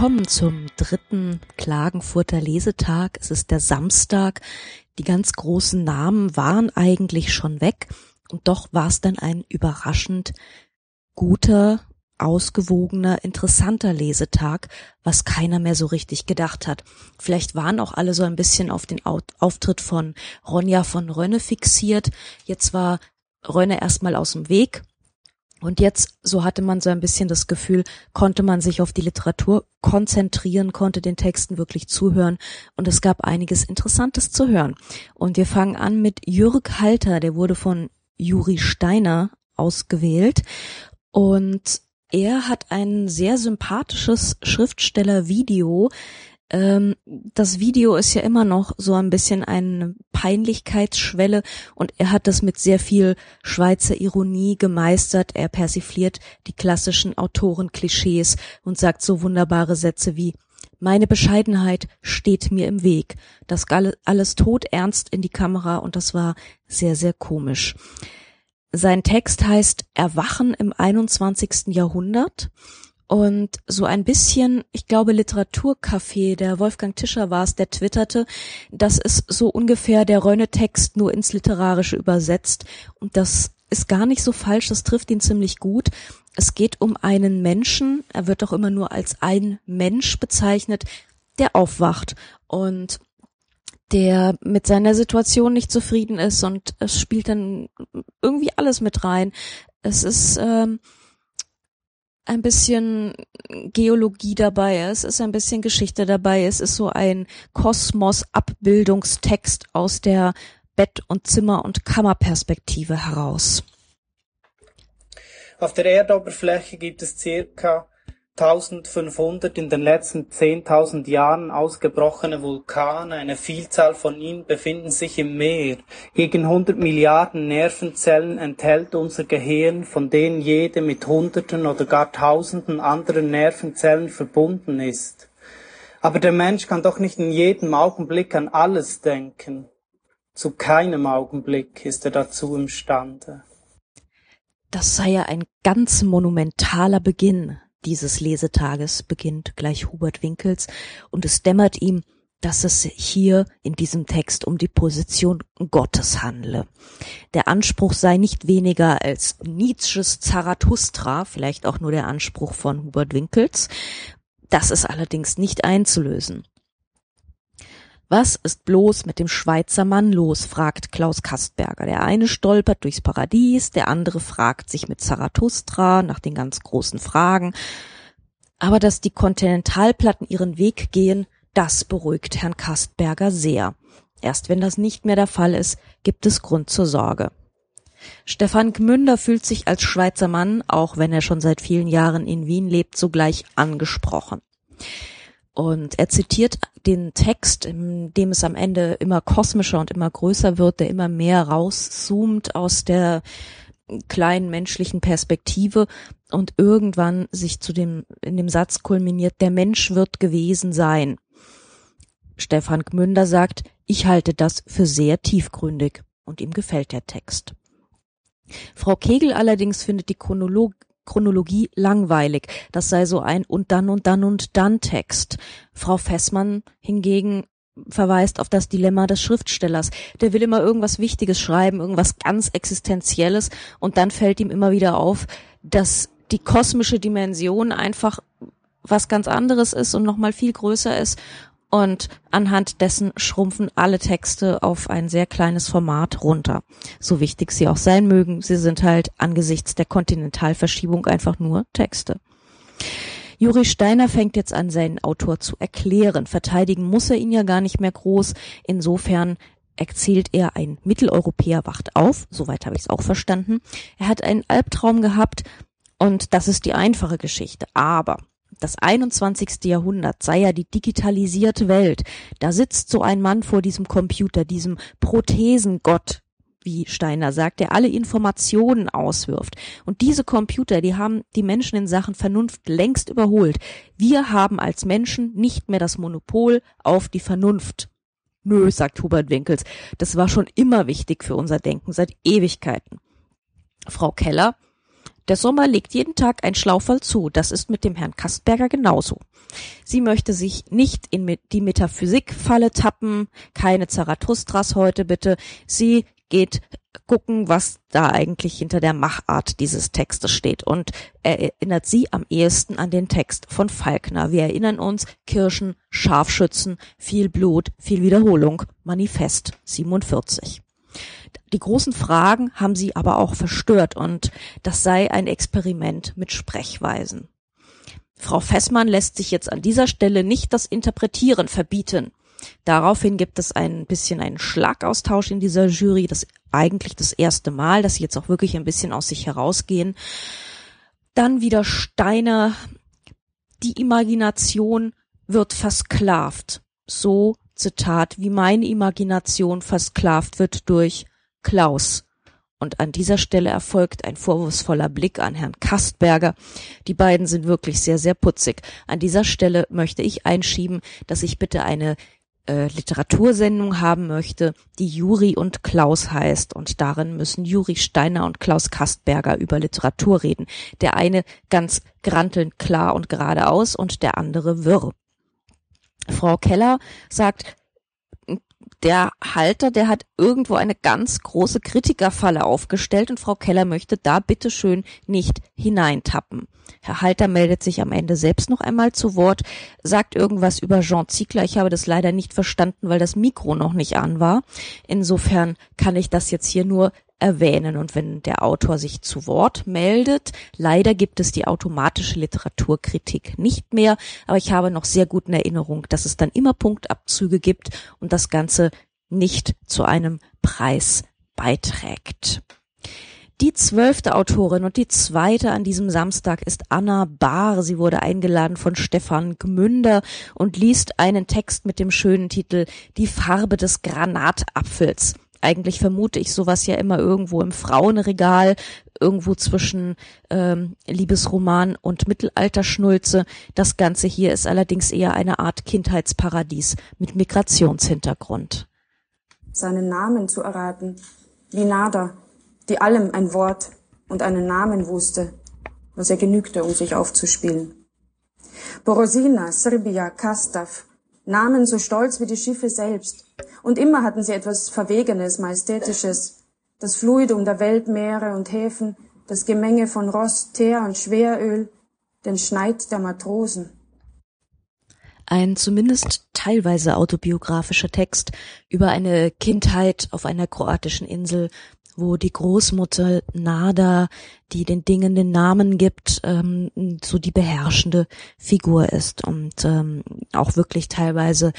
Willkommen zum dritten Klagenfurter Lesetag. Es ist der Samstag. Die ganz großen Namen waren eigentlich schon weg und doch war es dann ein überraschend guter, ausgewogener, interessanter Lesetag, was keiner mehr so richtig gedacht hat. Vielleicht waren auch alle so ein bisschen auf den Auftritt von Ronja von Rönne fixiert. Jetzt war Rönne erstmal aus dem Weg. Und jetzt, so hatte man so ein bisschen das Gefühl, konnte man sich auf die Literatur konzentrieren, konnte den Texten wirklich zuhören und es gab einiges Interessantes zu hören. Und wir fangen an mit Jürg Halter, der wurde von Juri Steiner ausgewählt und er hat ein sehr sympathisches Schriftstellervideo. Ähm, das Video ist ja immer noch so ein bisschen eine Peinlichkeitsschwelle und er hat das mit sehr viel Schweizer Ironie gemeistert. Er persifliert die klassischen Autorenklischees und sagt so wunderbare Sätze wie meine Bescheidenheit steht mir im Weg. Das alles tot ernst in die Kamera und das war sehr, sehr komisch. Sein Text heißt Erwachen im 21. Jahrhundert und so ein bisschen, ich glaube, Literaturcafé, der Wolfgang Tischer war es, der twitterte, das ist so ungefähr der Rönne-Text nur ins Literarische übersetzt und das ist gar nicht so falsch, das trifft ihn ziemlich gut. Es geht um einen Menschen, er wird doch immer nur als ein Mensch bezeichnet, der aufwacht und der mit seiner Situation nicht zufrieden ist und es spielt dann irgendwie alles mit rein. Es ist ähm, ein bisschen Geologie dabei, es ist ein bisschen Geschichte dabei, es ist so ein Kosmos-Abbildungstext aus der Bett- und Zimmer- und Kammerperspektive heraus. Auf der Erdoberfläche gibt es circa 1500 in den letzten 10.000 Jahren ausgebrochene Vulkane, eine Vielzahl von ihnen befinden sich im Meer. Gegen 100 Milliarden Nervenzellen enthält unser Gehirn, von denen jede mit Hunderten oder gar Tausenden anderen Nervenzellen verbunden ist. Aber der Mensch kann doch nicht in jedem Augenblick an alles denken. Zu keinem Augenblick ist er dazu imstande. Das sei ja ein ganz monumentaler Beginn dieses Lesetages beginnt gleich Hubert Winkels und es dämmert ihm, dass es hier in diesem Text um die Position Gottes handle. Der Anspruch sei nicht weniger als Nietzsches Zarathustra, vielleicht auch nur der Anspruch von Hubert Winkels. Das ist allerdings nicht einzulösen. Was ist bloß mit dem Schweizer Mann los? fragt Klaus Kastberger. Der eine stolpert durchs Paradies, der andere fragt sich mit Zarathustra nach den ganz großen Fragen. Aber dass die Kontinentalplatten ihren Weg gehen, das beruhigt Herrn Kastberger sehr. Erst wenn das nicht mehr der Fall ist, gibt es Grund zur Sorge. Stefan Gmünder fühlt sich als Schweizer Mann, auch wenn er schon seit vielen Jahren in Wien lebt, sogleich angesprochen. Und er zitiert den Text, in dem es am Ende immer kosmischer und immer größer wird, der immer mehr rauszoomt aus der kleinen menschlichen Perspektive und irgendwann sich zu dem, in dem Satz kulminiert, der Mensch wird gewesen sein. Stefan Gmünder sagt, ich halte das für sehr tiefgründig und ihm gefällt der Text. Frau Kegel allerdings findet die Chronolog Chronologie langweilig. Das sei so ein und dann und dann und dann Text. Frau Fessmann hingegen verweist auf das Dilemma des Schriftstellers. Der will immer irgendwas Wichtiges schreiben, irgendwas ganz Existenzielles und dann fällt ihm immer wieder auf, dass die kosmische Dimension einfach was ganz anderes ist und nochmal viel größer ist und anhand dessen schrumpfen alle Texte auf ein sehr kleines Format runter. So wichtig sie auch sein mögen, sie sind halt angesichts der Kontinentalverschiebung einfach nur Texte. Juri Steiner fängt jetzt an, seinen Autor zu erklären. Verteidigen muss er ihn ja gar nicht mehr groß. Insofern erzählt er, ein Mitteleuropäer wacht auf, soweit habe ich es auch verstanden. Er hat einen Albtraum gehabt und das ist die einfache Geschichte. Aber das 21. Jahrhundert sei ja die digitalisierte Welt. Da sitzt so ein Mann vor diesem Computer, diesem Prothesengott, wie Steiner sagt, der alle Informationen auswirft. Und diese Computer, die haben die Menschen in Sachen Vernunft längst überholt. Wir haben als Menschen nicht mehr das Monopol auf die Vernunft. Nö, sagt Hubert Winkels, das war schon immer wichtig für unser Denken, seit Ewigkeiten. Frau Keller Der Sommer legt jeden Tag ein Schlauferl zu. Das ist mit dem Herrn Kastberger genauso. Sie möchte sich nicht in die Metaphysikfalle tappen. Keine Zarathustras heute bitte. Sie geht gucken, was da eigentlich hinter der Machart dieses Textes steht. Und er erinnert sie am ehesten an den Text von Falkner. Wir erinnern uns, Kirschen, Scharfschützen, viel Blut, viel Wiederholung, Manifest 47. Die großen Fragen haben sie aber auch verstört und das sei ein Experiment mit Sprechweisen. Frau Fessmann lässt sich jetzt an dieser Stelle nicht das Interpretieren verbieten. Daraufhin gibt es ein bisschen einen Schlagaustausch in dieser Jury. Das eigentlich das erste Mal, dass sie jetzt auch wirklich ein bisschen aus sich herausgehen. Dann wieder Steiner. Die Imagination wird versklavt. So, Zitat, wie meine Imagination versklavt wird durch Klaus. Und an dieser Stelle erfolgt ein vorwurfsvoller Blick an Herrn Kastberger. Die beiden sind wirklich sehr, sehr putzig. An dieser Stelle möchte ich einschieben, dass ich bitte eine äh, Literatursendung haben möchte, die Juri und Klaus heißt. Und darin müssen Juri Steiner und Klaus Kastberger über Literatur reden. Der eine ganz grantelnd klar und geradeaus und der andere wirr. Frau Keller sagt, der Halter, der hat irgendwo eine ganz große Kritikerfalle aufgestellt und Frau Keller möchte da bitteschön nicht hineintappen. Herr Halter meldet sich am Ende selbst noch einmal zu Wort, sagt irgendwas über Jean Ziegler. Ich habe das leider nicht verstanden, weil das Mikro noch nicht an war. Insofern kann ich das jetzt hier nur erwähnen. Und wenn der Autor sich zu Wort meldet, leider gibt es die automatische Literaturkritik nicht mehr, aber ich habe noch sehr guten Erinnerung, dass es dann immer Punktabzüge gibt und das Ganze nicht zu einem Preis beiträgt. Die zwölfte Autorin und die zweite an diesem Samstag ist Anna Bahr. Sie wurde eingeladen von Stefan Gmünder und liest einen Text mit dem schönen Titel Die Farbe des Granatapfels. Eigentlich vermute ich sowas ja immer irgendwo im Frauenregal, irgendwo zwischen ähm, Liebesroman und Mittelalterschnulze. Das Ganze hier ist allerdings eher eine Art Kindheitsparadies mit Migrationshintergrund. Seinen Namen zu erraten, wie Nada, die allem ein Wort und einen Namen wusste, was er genügte, um sich aufzuspielen. Borosina, Serbia, Kastav, Namen so stolz wie die Schiffe selbst, und immer hatten sie etwas Verwegenes, Majestätisches, das Fluidum der Weltmeere und Häfen, das Gemenge von Rost, Teer und Schweröl, den Schneid der Matrosen. Ein zumindest teilweise autobiografischer Text über eine Kindheit auf einer kroatischen Insel, wo die Großmutter Nada, die den Dingen den Namen gibt, ähm, so die beherrschende Figur ist und ähm, auch wirklich teilweise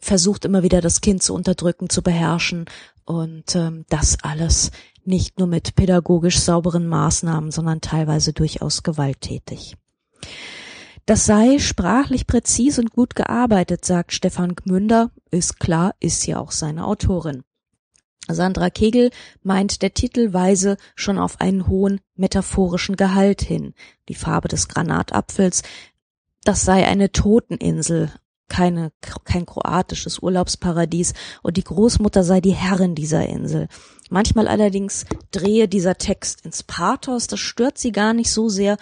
versucht immer wieder das Kind zu unterdrücken, zu beherrschen und ähm, das alles nicht nur mit pädagogisch sauberen Maßnahmen, sondern teilweise durchaus gewalttätig. Das sei sprachlich präzis und gut gearbeitet, sagt Stefan Gmünder. Ist klar, ist ja auch seine Autorin. Sandra Kegel meint, der Titel weise schon auf einen hohen metaphorischen Gehalt hin. Die Farbe des Granatapfels, das sei eine Toteninsel, keine, kein kroatisches Urlaubsparadies und die Großmutter sei die Herrin dieser Insel. Manchmal allerdings drehe dieser Text ins Pathos, das stört sie gar nicht so sehr.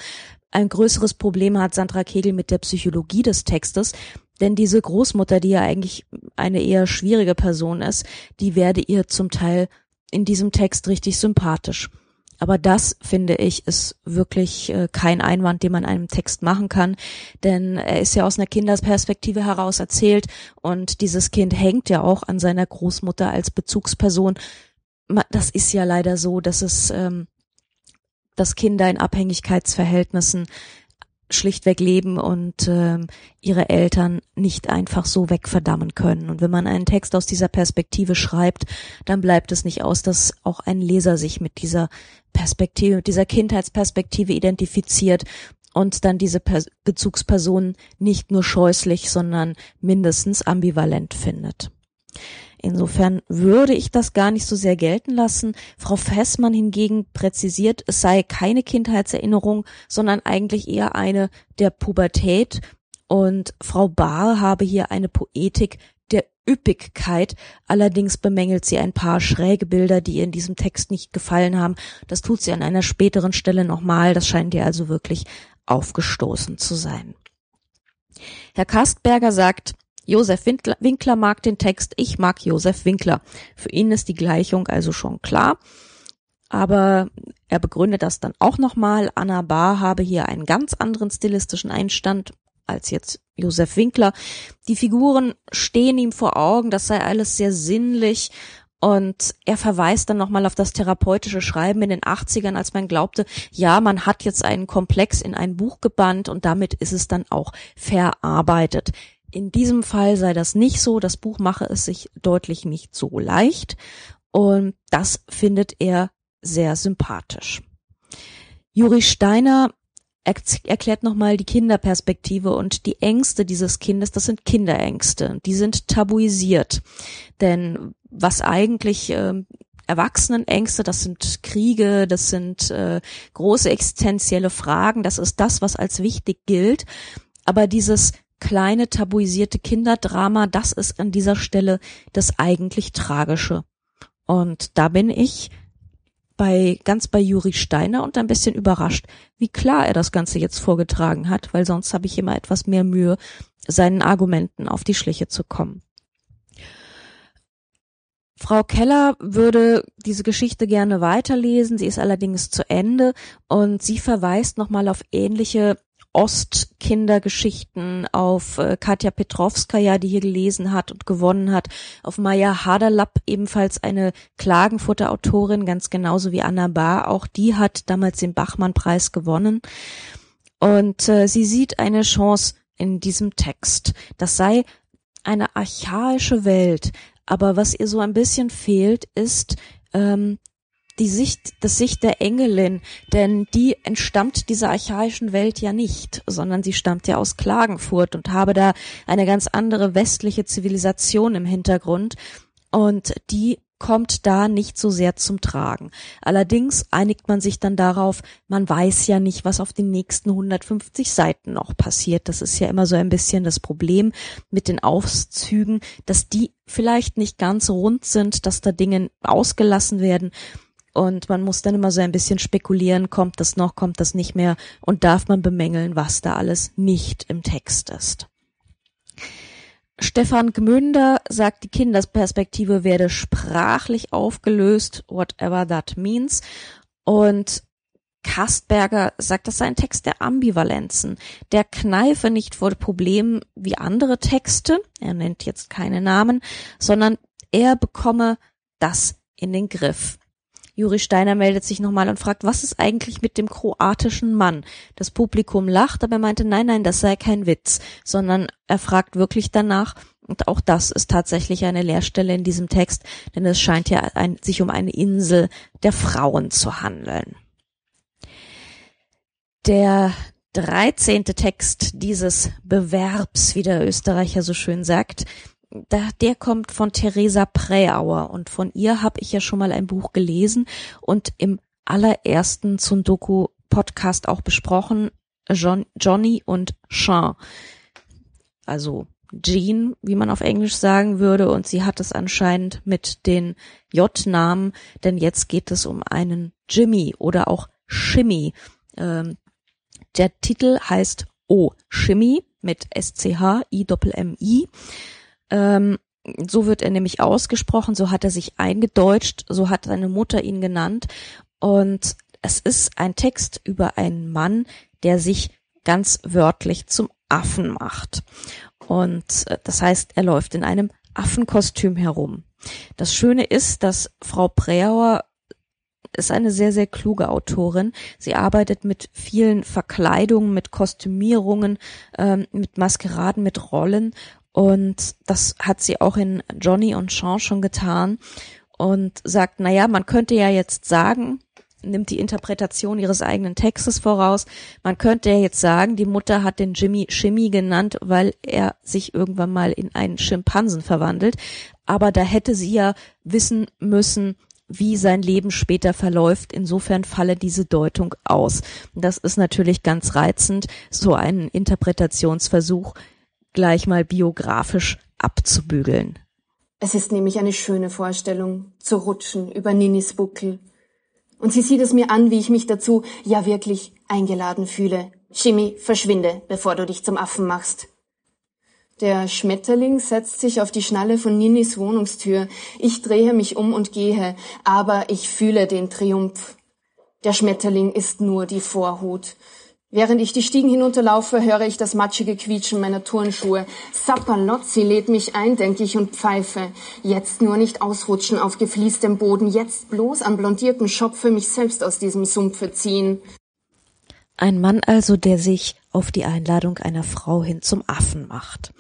Ein größeres Problem hat Sandra Kegel mit der Psychologie des Textes, denn diese Großmutter, die ja eigentlich eine eher schwierige Person ist, die werde ihr zum Teil in diesem Text richtig sympathisch. Aber das, finde ich, ist wirklich äh, kein Einwand, den man einem Text machen kann, denn er ist ja aus einer Kindersperspektive heraus erzählt und dieses Kind hängt ja auch an seiner Großmutter als Bezugsperson. Das ist ja leider so, dass es, ähm, dass Kinder in Abhängigkeitsverhältnissen schlichtweg leben und äh, ihre Eltern nicht einfach so wegverdammen können. Und wenn man einen Text aus dieser Perspektive schreibt, dann bleibt es nicht aus, dass auch ein Leser sich mit dieser Perspektive, mit dieser Kindheitsperspektive identifiziert und dann diese Pers Bezugsperson nicht nur scheußlich, sondern mindestens ambivalent findet. Insofern würde ich das gar nicht so sehr gelten lassen. Frau Fessmann hingegen präzisiert, es sei keine Kindheitserinnerung, sondern eigentlich eher eine der Pubertät. Und Frau Bahr habe hier eine Poetik der Üppigkeit. Allerdings bemängelt sie ein paar schräge Bilder, die ihr in diesem Text nicht gefallen haben. Das tut sie an einer späteren Stelle nochmal. Das scheint ihr also wirklich aufgestoßen zu sein. Herr Kastberger sagt, Josef Winkler mag den Text, ich mag Josef Winkler. Für ihn ist die Gleichung also schon klar. Aber er begründet das dann auch nochmal. Anna Bahr habe hier einen ganz anderen stilistischen Einstand als jetzt Josef Winkler. Die Figuren stehen ihm vor Augen, das sei alles sehr sinnlich und er verweist dann nochmal auf das therapeutische Schreiben in den 80ern, als man glaubte, ja, man hat jetzt einen Komplex in ein Buch gebannt und damit ist es dann auch verarbeitet. In diesem Fall sei das nicht so, das Buch mache es sich deutlich nicht so leicht und das findet er sehr sympathisch. Juri Steiner erklärt nochmal die Kinderperspektive und die Ängste dieses Kindes, das sind Kinderängste, die sind tabuisiert. Denn was eigentlich äh, Erwachsenenängste, das sind Kriege, das sind äh, große existenzielle Fragen, das ist das, was als wichtig gilt. Aber dieses kleine tabuisierte Kinderdrama, das ist an dieser Stelle das eigentlich Tragische. Und da bin ich bei, ganz bei Juri Steiner und ein bisschen überrascht, wie klar er das Ganze jetzt vorgetragen hat, weil sonst habe ich immer etwas mehr Mühe, seinen Argumenten auf die Schliche zu kommen. Frau Keller würde diese Geschichte gerne weiterlesen, sie ist allerdings zu Ende und sie verweist nochmal auf ähnliche Ostkindergeschichten, auf äh, Katja Petrovskaya, die hier gelesen hat und gewonnen hat, auf Maya Haderlapp, ebenfalls eine Klagenfurter Autorin, ganz genauso wie Anna Bahr, auch die hat damals den Bachmann-Preis gewonnen. Und äh, sie sieht eine Chance in diesem Text. Das sei eine archaische Welt, aber was ihr so ein bisschen fehlt, ist ähm, die Sicht, das Sicht der Engelin, denn die entstammt dieser archaischen Welt ja nicht, sondern sie stammt ja aus Klagenfurt und habe da eine ganz andere westliche Zivilisation im Hintergrund und die kommt da nicht so sehr zum Tragen. Allerdings einigt man sich dann darauf, man weiß ja nicht, was auf den nächsten 150 Seiten noch passiert. Das ist ja immer so ein bisschen das Problem mit den Auszügen, dass die vielleicht nicht ganz rund sind, dass da Dinge ausgelassen werden und man muss dann immer so ein bisschen spekulieren, kommt das noch, kommt das nicht mehr und darf man bemängeln, was da alles nicht im Text ist. Stefan Gmünder sagt, die Kindersperspektive werde sprachlich aufgelöst, whatever that means. Und Kastberger sagt, das sei ein Text der Ambivalenzen, der kneife nicht vor Problemen wie andere Texte, er nennt jetzt keine Namen, sondern er bekomme das in den Griff. Juri Steiner meldet sich nochmal und fragt, was ist eigentlich mit dem kroatischen Mann? Das Publikum lacht, aber er meinte, nein, nein, das sei kein Witz, sondern er fragt wirklich danach, und auch das ist tatsächlich eine Leerstelle in diesem Text, denn es scheint ja ein, sich um eine Insel der Frauen zu handeln. Der dreizehnte Text dieses Bewerbs, wie der Österreicher so schön sagt, da, der kommt von Theresa Präauer und von ihr habe ich ja schon mal ein Buch gelesen und im allerersten Zundoku Podcast auch besprochen, John, Johnny und Sean. Also Jean, wie man auf Englisch sagen würde, und sie hat es anscheinend mit den J-Namen, denn jetzt geht es um einen Jimmy oder auch Shimmy. Ähm, der Titel heißt O Shimmy mit S-C-H-I-M-I. Ähm, so wird er nämlich ausgesprochen, so hat er sich eingedeutscht, so hat seine Mutter ihn genannt. Und es ist ein Text über einen Mann, der sich ganz wörtlich zum Affen macht. Und äh, das heißt, er läuft in einem Affenkostüm herum. Das Schöne ist, dass Frau Preauer ist eine sehr, sehr kluge Autorin. Sie arbeitet mit vielen Verkleidungen, mit Kostümierungen, ähm, mit Maskeraden, mit Rollen und das hat sie auch in Johnny und Sean schon getan und sagt, na ja, man könnte ja jetzt sagen, nimmt die Interpretation ihres eigenen Textes voraus. Man könnte ja jetzt sagen, die Mutter hat den Jimmy Shimmy genannt, weil er sich irgendwann mal in einen Schimpansen verwandelt. Aber da hätte sie ja wissen müssen, wie sein Leben später verläuft. Insofern falle diese Deutung aus. Das ist natürlich ganz reizend, so einen Interpretationsversuch gleich mal biografisch abzubügeln. Es ist nämlich eine schöne Vorstellung, zu rutschen über Ninis Buckel. Und sie sieht es mir an, wie ich mich dazu ja wirklich eingeladen fühle. Jimmy, verschwinde, bevor du dich zum Affen machst. Der Schmetterling setzt sich auf die Schnalle von Ninis Wohnungstür. Ich drehe mich um und gehe, aber ich fühle den Triumph. Der Schmetterling ist nur die Vorhut. Während ich die Stiegen hinunterlaufe, höre ich das matschige Quietschen meiner Turnschuhe. Sapperlotzi lädt mich ein, denke ich, und pfeife. Jetzt nur nicht ausrutschen auf gefliestem Boden, jetzt bloß am blondierten Schopfe mich selbst aus diesem Sumpfe ziehen. Ein Mann also, der sich auf die Einladung einer Frau hin zum Affen macht.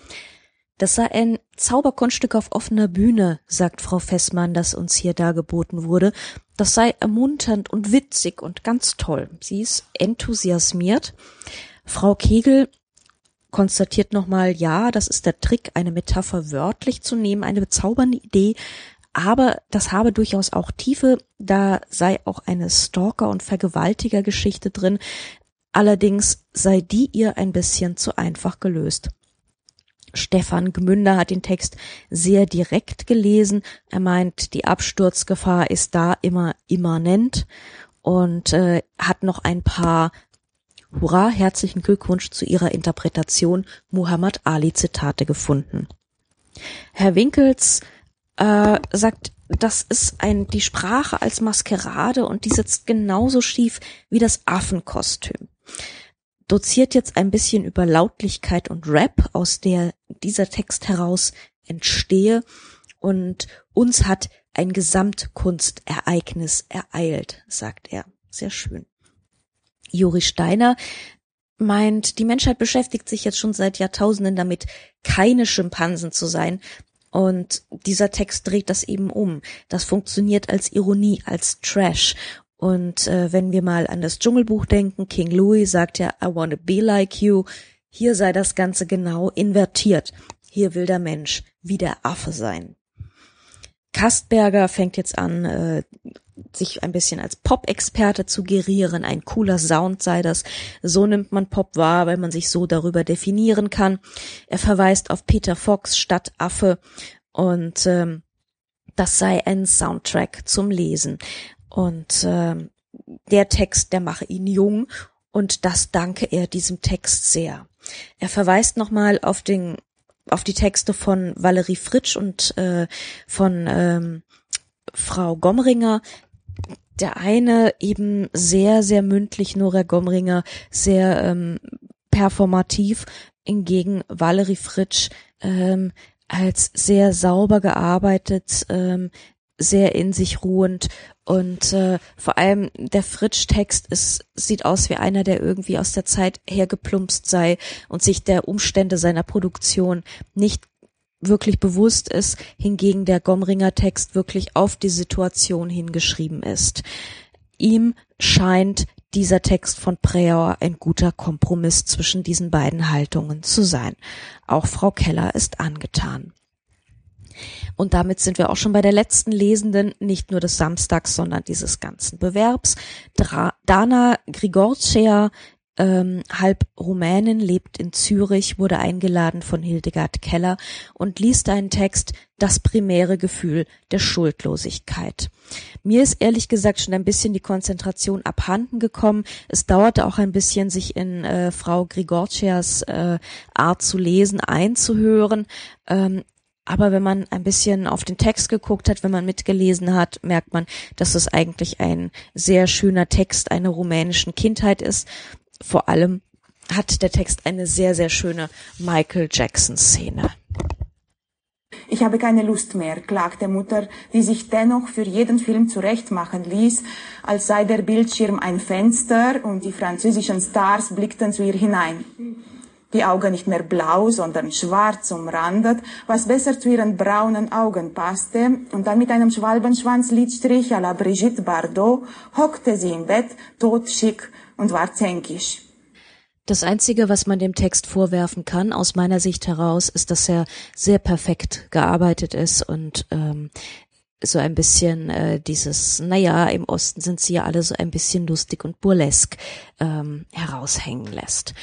Das sei ein Zauberkunststück auf offener Bühne, sagt Frau Fessmann, das uns hier dargeboten wurde. Das sei ermunternd und witzig und ganz toll. Sie ist enthusiasmiert. Frau Kegel konstatiert nochmal, ja, das ist der Trick, eine Metapher wörtlich zu nehmen, eine bezaubernde Idee, aber das habe durchaus auch Tiefe, da sei auch eine Stalker- und Vergewaltiger-Geschichte drin, allerdings sei die ihr ein bisschen zu einfach gelöst. Stefan Gmünder hat den Text sehr direkt gelesen. Er meint, die Absturzgefahr ist da immer immanent und äh, hat noch ein paar Hurra, herzlichen Glückwunsch zu Ihrer Interpretation Muhammad Ali Zitate gefunden. Herr Winkels äh, sagt, das ist ein, die Sprache als Maskerade und die sitzt genauso schief wie das Affenkostüm doziert jetzt ein bisschen über Lautlichkeit und Rap, aus der dieser Text heraus entstehe und uns hat ein Gesamtkunstereignis ereilt, sagt er. Sehr schön. Juri Steiner meint, die Menschheit beschäftigt sich jetzt schon seit Jahrtausenden damit, keine Schimpansen zu sein. Und dieser Text dreht das eben um. Das funktioniert als Ironie, als Trash. Und äh, wenn wir mal an das Dschungelbuch denken, King Louis sagt ja, I want to be like you. Hier sei das Ganze genau invertiert. Hier will der Mensch wie der Affe sein. Kastberger fängt jetzt an, äh, sich ein bisschen als Pop-Experte zu gerieren. Ein cooler Sound sei das. So nimmt man Pop wahr, weil man sich so darüber definieren kann. Er verweist auf Peter Fox statt Affe und ähm, das sei ein Soundtrack zum Lesen. Und äh, der Text, der mache ihn jung und das danke er diesem Text sehr. Er verweist nochmal auf den auf die Texte von Valerie Fritsch und äh, von ähm, Frau Gomringer. Der eine eben sehr, sehr mündlich, Nora Gomringer, sehr ähm, performativ, hingegen Valerie Fritsch ähm, als sehr sauber gearbeitet, ähm, sehr in sich ruhend und äh, vor allem der Fritsch-Text ist, sieht aus wie einer, der irgendwie aus der Zeit hergeplumpst sei und sich der Umstände seiner Produktion nicht wirklich bewusst ist, hingegen der Gomringer Text wirklich auf die Situation hingeschrieben ist. Ihm scheint dieser Text von Preauer ein guter Kompromiss zwischen diesen beiden Haltungen zu sein. Auch Frau Keller ist angetan. Und damit sind wir auch schon bei der letzten Lesenden, nicht nur des Samstags, sondern dieses ganzen Bewerbs. Dra Dana Grigorcea, ähm, halb Rumänin, lebt in Zürich, wurde eingeladen von Hildegard Keller und liest einen Text, das primäre Gefühl der Schuldlosigkeit. Mir ist ehrlich gesagt schon ein bisschen die Konzentration abhanden gekommen. Es dauerte auch ein bisschen, sich in äh, Frau Grigorcias äh, Art zu lesen einzuhören. Ähm, aber wenn man ein bisschen auf den Text geguckt hat, wenn man mitgelesen hat, merkt man, dass es eigentlich ein sehr schöner Text einer rumänischen Kindheit ist. Vor allem hat der Text eine sehr, sehr schöne Michael Jackson-Szene. Ich habe keine Lust mehr, klagte Mutter, die sich dennoch für jeden Film zurechtmachen ließ, als sei der Bildschirm ein Fenster und die französischen Stars blickten zu ihr hinein die Augen nicht mehr blau, sondern schwarz umrandet, was besser zu ihren braunen Augen passte, und dann mit einem Schwalbenschwanz-Lidstrich à la Brigitte Bardot hockte sie im Bett, totschick und war zänkisch. Das Einzige, was man dem Text vorwerfen kann, aus meiner Sicht heraus, ist, dass er sehr perfekt gearbeitet ist und ähm, so ein bisschen äh, dieses, naja, im Osten sind sie ja alle so ein bisschen lustig und burlesk ähm, heraushängen lässt.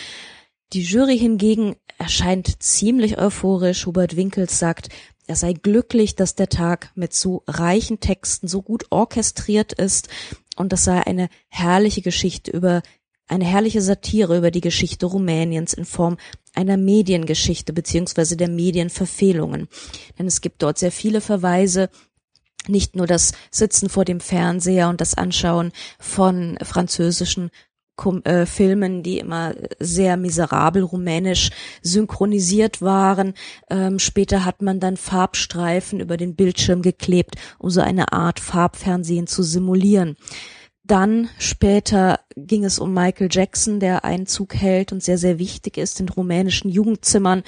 Die Jury hingegen erscheint ziemlich euphorisch. Hubert Winkels sagt, er sei glücklich, dass der Tag mit so reichen Texten so gut orchestriert ist und das sei eine herrliche Geschichte über eine herrliche Satire über die Geschichte Rumäniens in Form einer Mediengeschichte beziehungsweise der Medienverfehlungen. Denn es gibt dort sehr viele Verweise nicht nur das Sitzen vor dem Fernseher und das Anschauen von französischen äh, Filmen, die immer sehr miserabel rumänisch synchronisiert waren. Ähm, später hat man dann Farbstreifen über den Bildschirm geklebt, um so eine Art Farbfernsehen zu simulieren. Dann später ging es um Michael Jackson, der Einzug hält und sehr, sehr wichtig ist in rumänischen Jugendzimmern.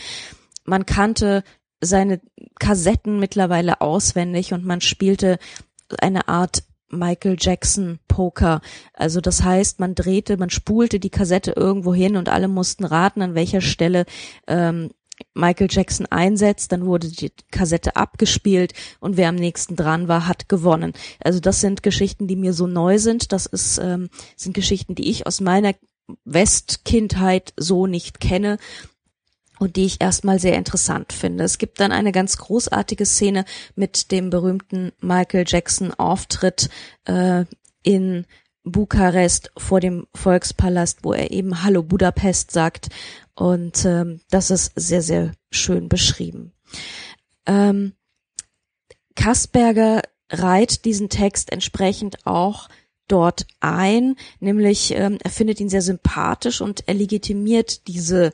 Man kannte seine Kassetten mittlerweile auswendig und man spielte eine Art Michael Jackson Poker. Also das heißt, man drehte, man spulte die Kassette irgendwo hin und alle mussten raten, an welcher Stelle ähm, Michael Jackson einsetzt, dann wurde die Kassette abgespielt und wer am nächsten dran war, hat gewonnen. Also das sind Geschichten, die mir so neu sind. Das ist, ähm, sind Geschichten, die ich aus meiner Westkindheit so nicht kenne und die ich erstmal sehr interessant finde. Es gibt dann eine ganz großartige Szene mit dem berühmten Michael Jackson Auftritt äh, in Bukarest vor dem Volkspalast, wo er eben Hallo Budapest sagt. Und ähm, das ist sehr, sehr schön beschrieben. Ähm, Kasperger reiht diesen Text entsprechend auch dort ein, nämlich ähm, er findet ihn sehr sympathisch und er legitimiert diese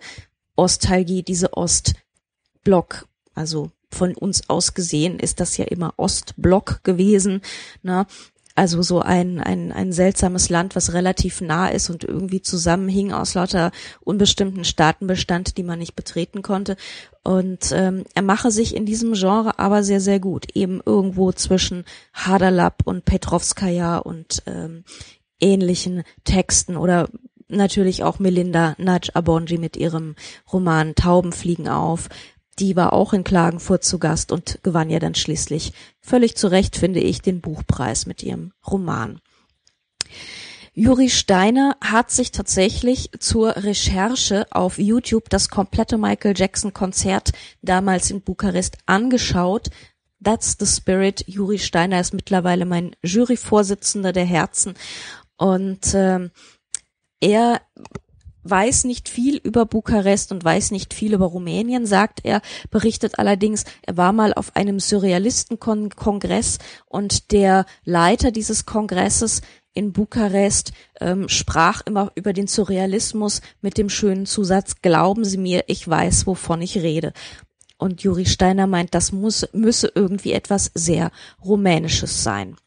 Ostalgie, diese Ostblock, also von uns aus gesehen ist das ja immer Ostblock gewesen, ne? Also so ein, ein, ein seltsames Land, was relativ nah ist und irgendwie zusammenhing aus lauter unbestimmten Staatenbestand, die man nicht betreten konnte. Und ähm, er mache sich in diesem Genre aber sehr, sehr gut. Eben irgendwo zwischen Hadalab und Petrovskaya und ähm, ähnlichen Texten oder natürlich auch Melinda Nudge Abonji mit ihrem Roman Tauben fliegen auf. Die war auch in Klagenfurt zu Gast und gewann ja dann schließlich völlig zu Recht, finde ich, den Buchpreis mit ihrem Roman. Juri Steiner hat sich tatsächlich zur Recherche auf YouTube das komplette Michael Jackson Konzert damals in Bukarest angeschaut. That's the Spirit. Juri Steiner ist mittlerweile mein Juryvorsitzender der Herzen und äh, er weiß nicht viel über Bukarest und weiß nicht viel über Rumänien, sagt er, berichtet allerdings, er war mal auf einem Surrealistenkongress und der Leiter dieses Kongresses in Bukarest ähm, sprach immer über den Surrealismus mit dem schönen Zusatz, glauben Sie mir, ich weiß, wovon ich rede. Und Juri Steiner meint, das muss, müsse irgendwie etwas sehr Rumänisches sein.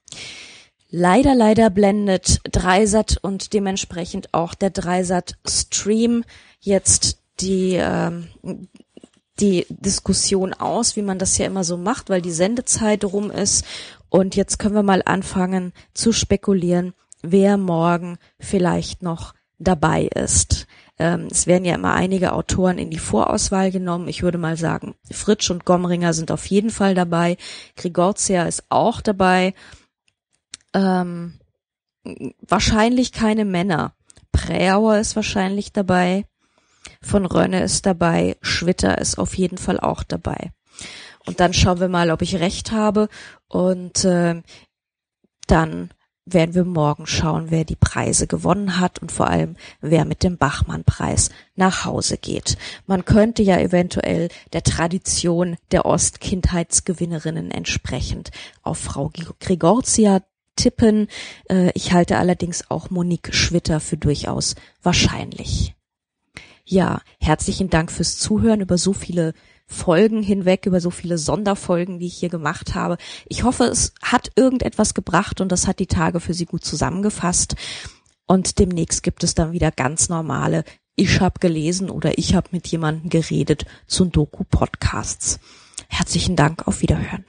Leider, leider blendet Dreisat und dementsprechend auch der Dreisat Stream jetzt die, ähm, die Diskussion aus, wie man das ja immer so macht, weil die Sendezeit rum ist. Und jetzt können wir mal anfangen zu spekulieren, wer morgen vielleicht noch dabei ist. Ähm, es werden ja immer einige Autoren in die Vorauswahl genommen. Ich würde mal sagen, Fritsch und Gomringer sind auf jeden Fall dabei. Grigorcia ist auch dabei ähm, wahrscheinlich keine Männer. Präauer ist wahrscheinlich dabei. Von Rönne ist dabei. Schwitter ist auf jeden Fall auch dabei. Und dann schauen wir mal, ob ich recht habe. Und äh, dann werden wir morgen schauen, wer die Preise gewonnen hat und vor allem, wer mit dem Bachmann-Preis nach Hause geht. Man könnte ja eventuell der Tradition der Ostkindheitsgewinnerinnen entsprechend auf Frau Grigorcia tippen. Äh, ich halte allerdings auch Monique Schwitter für durchaus wahrscheinlich. Ja, herzlichen Dank fürs Zuhören über so viele Folgen hinweg, über so viele Sonderfolgen, die ich hier gemacht habe. Ich hoffe, es hat irgendetwas gebracht und das hat die Tage für Sie gut zusammengefasst. Und demnächst gibt es dann wieder ganz normale Ich hab gelesen oder ich hab mit jemandem geredet zu Doku-Podcasts. Herzlichen Dank, auf Wiederhören.